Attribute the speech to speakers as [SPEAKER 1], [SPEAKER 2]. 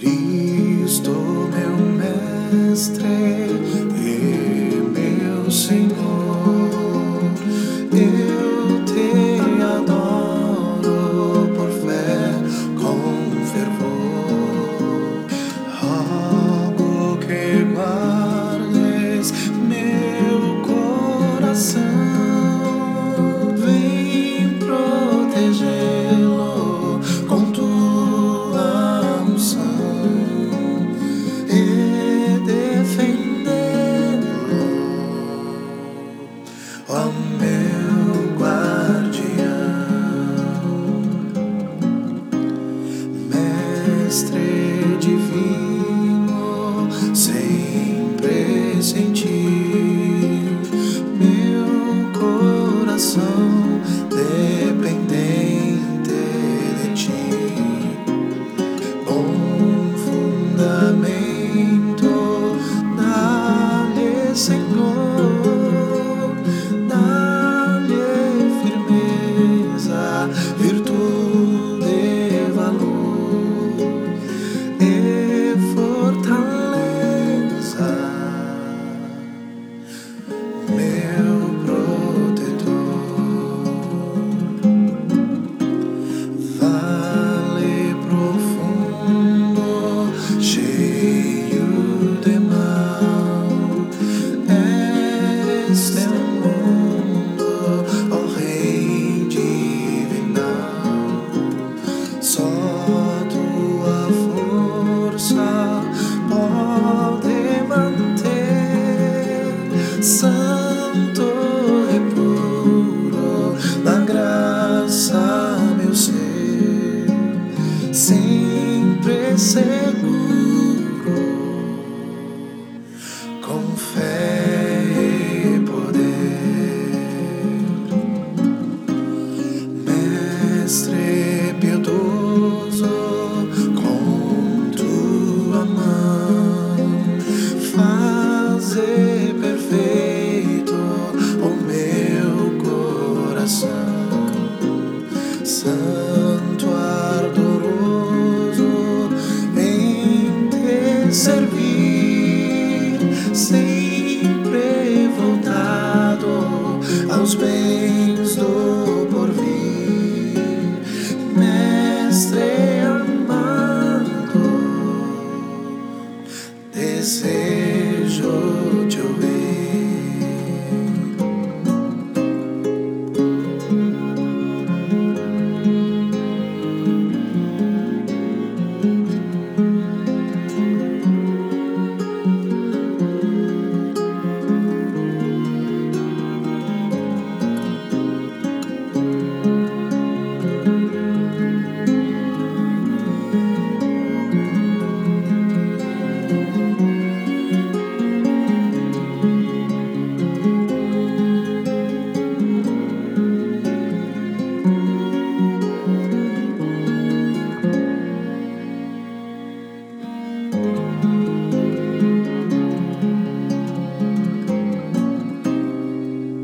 [SPEAKER 1] Cristo, meu Mestre e meu Senhor, love.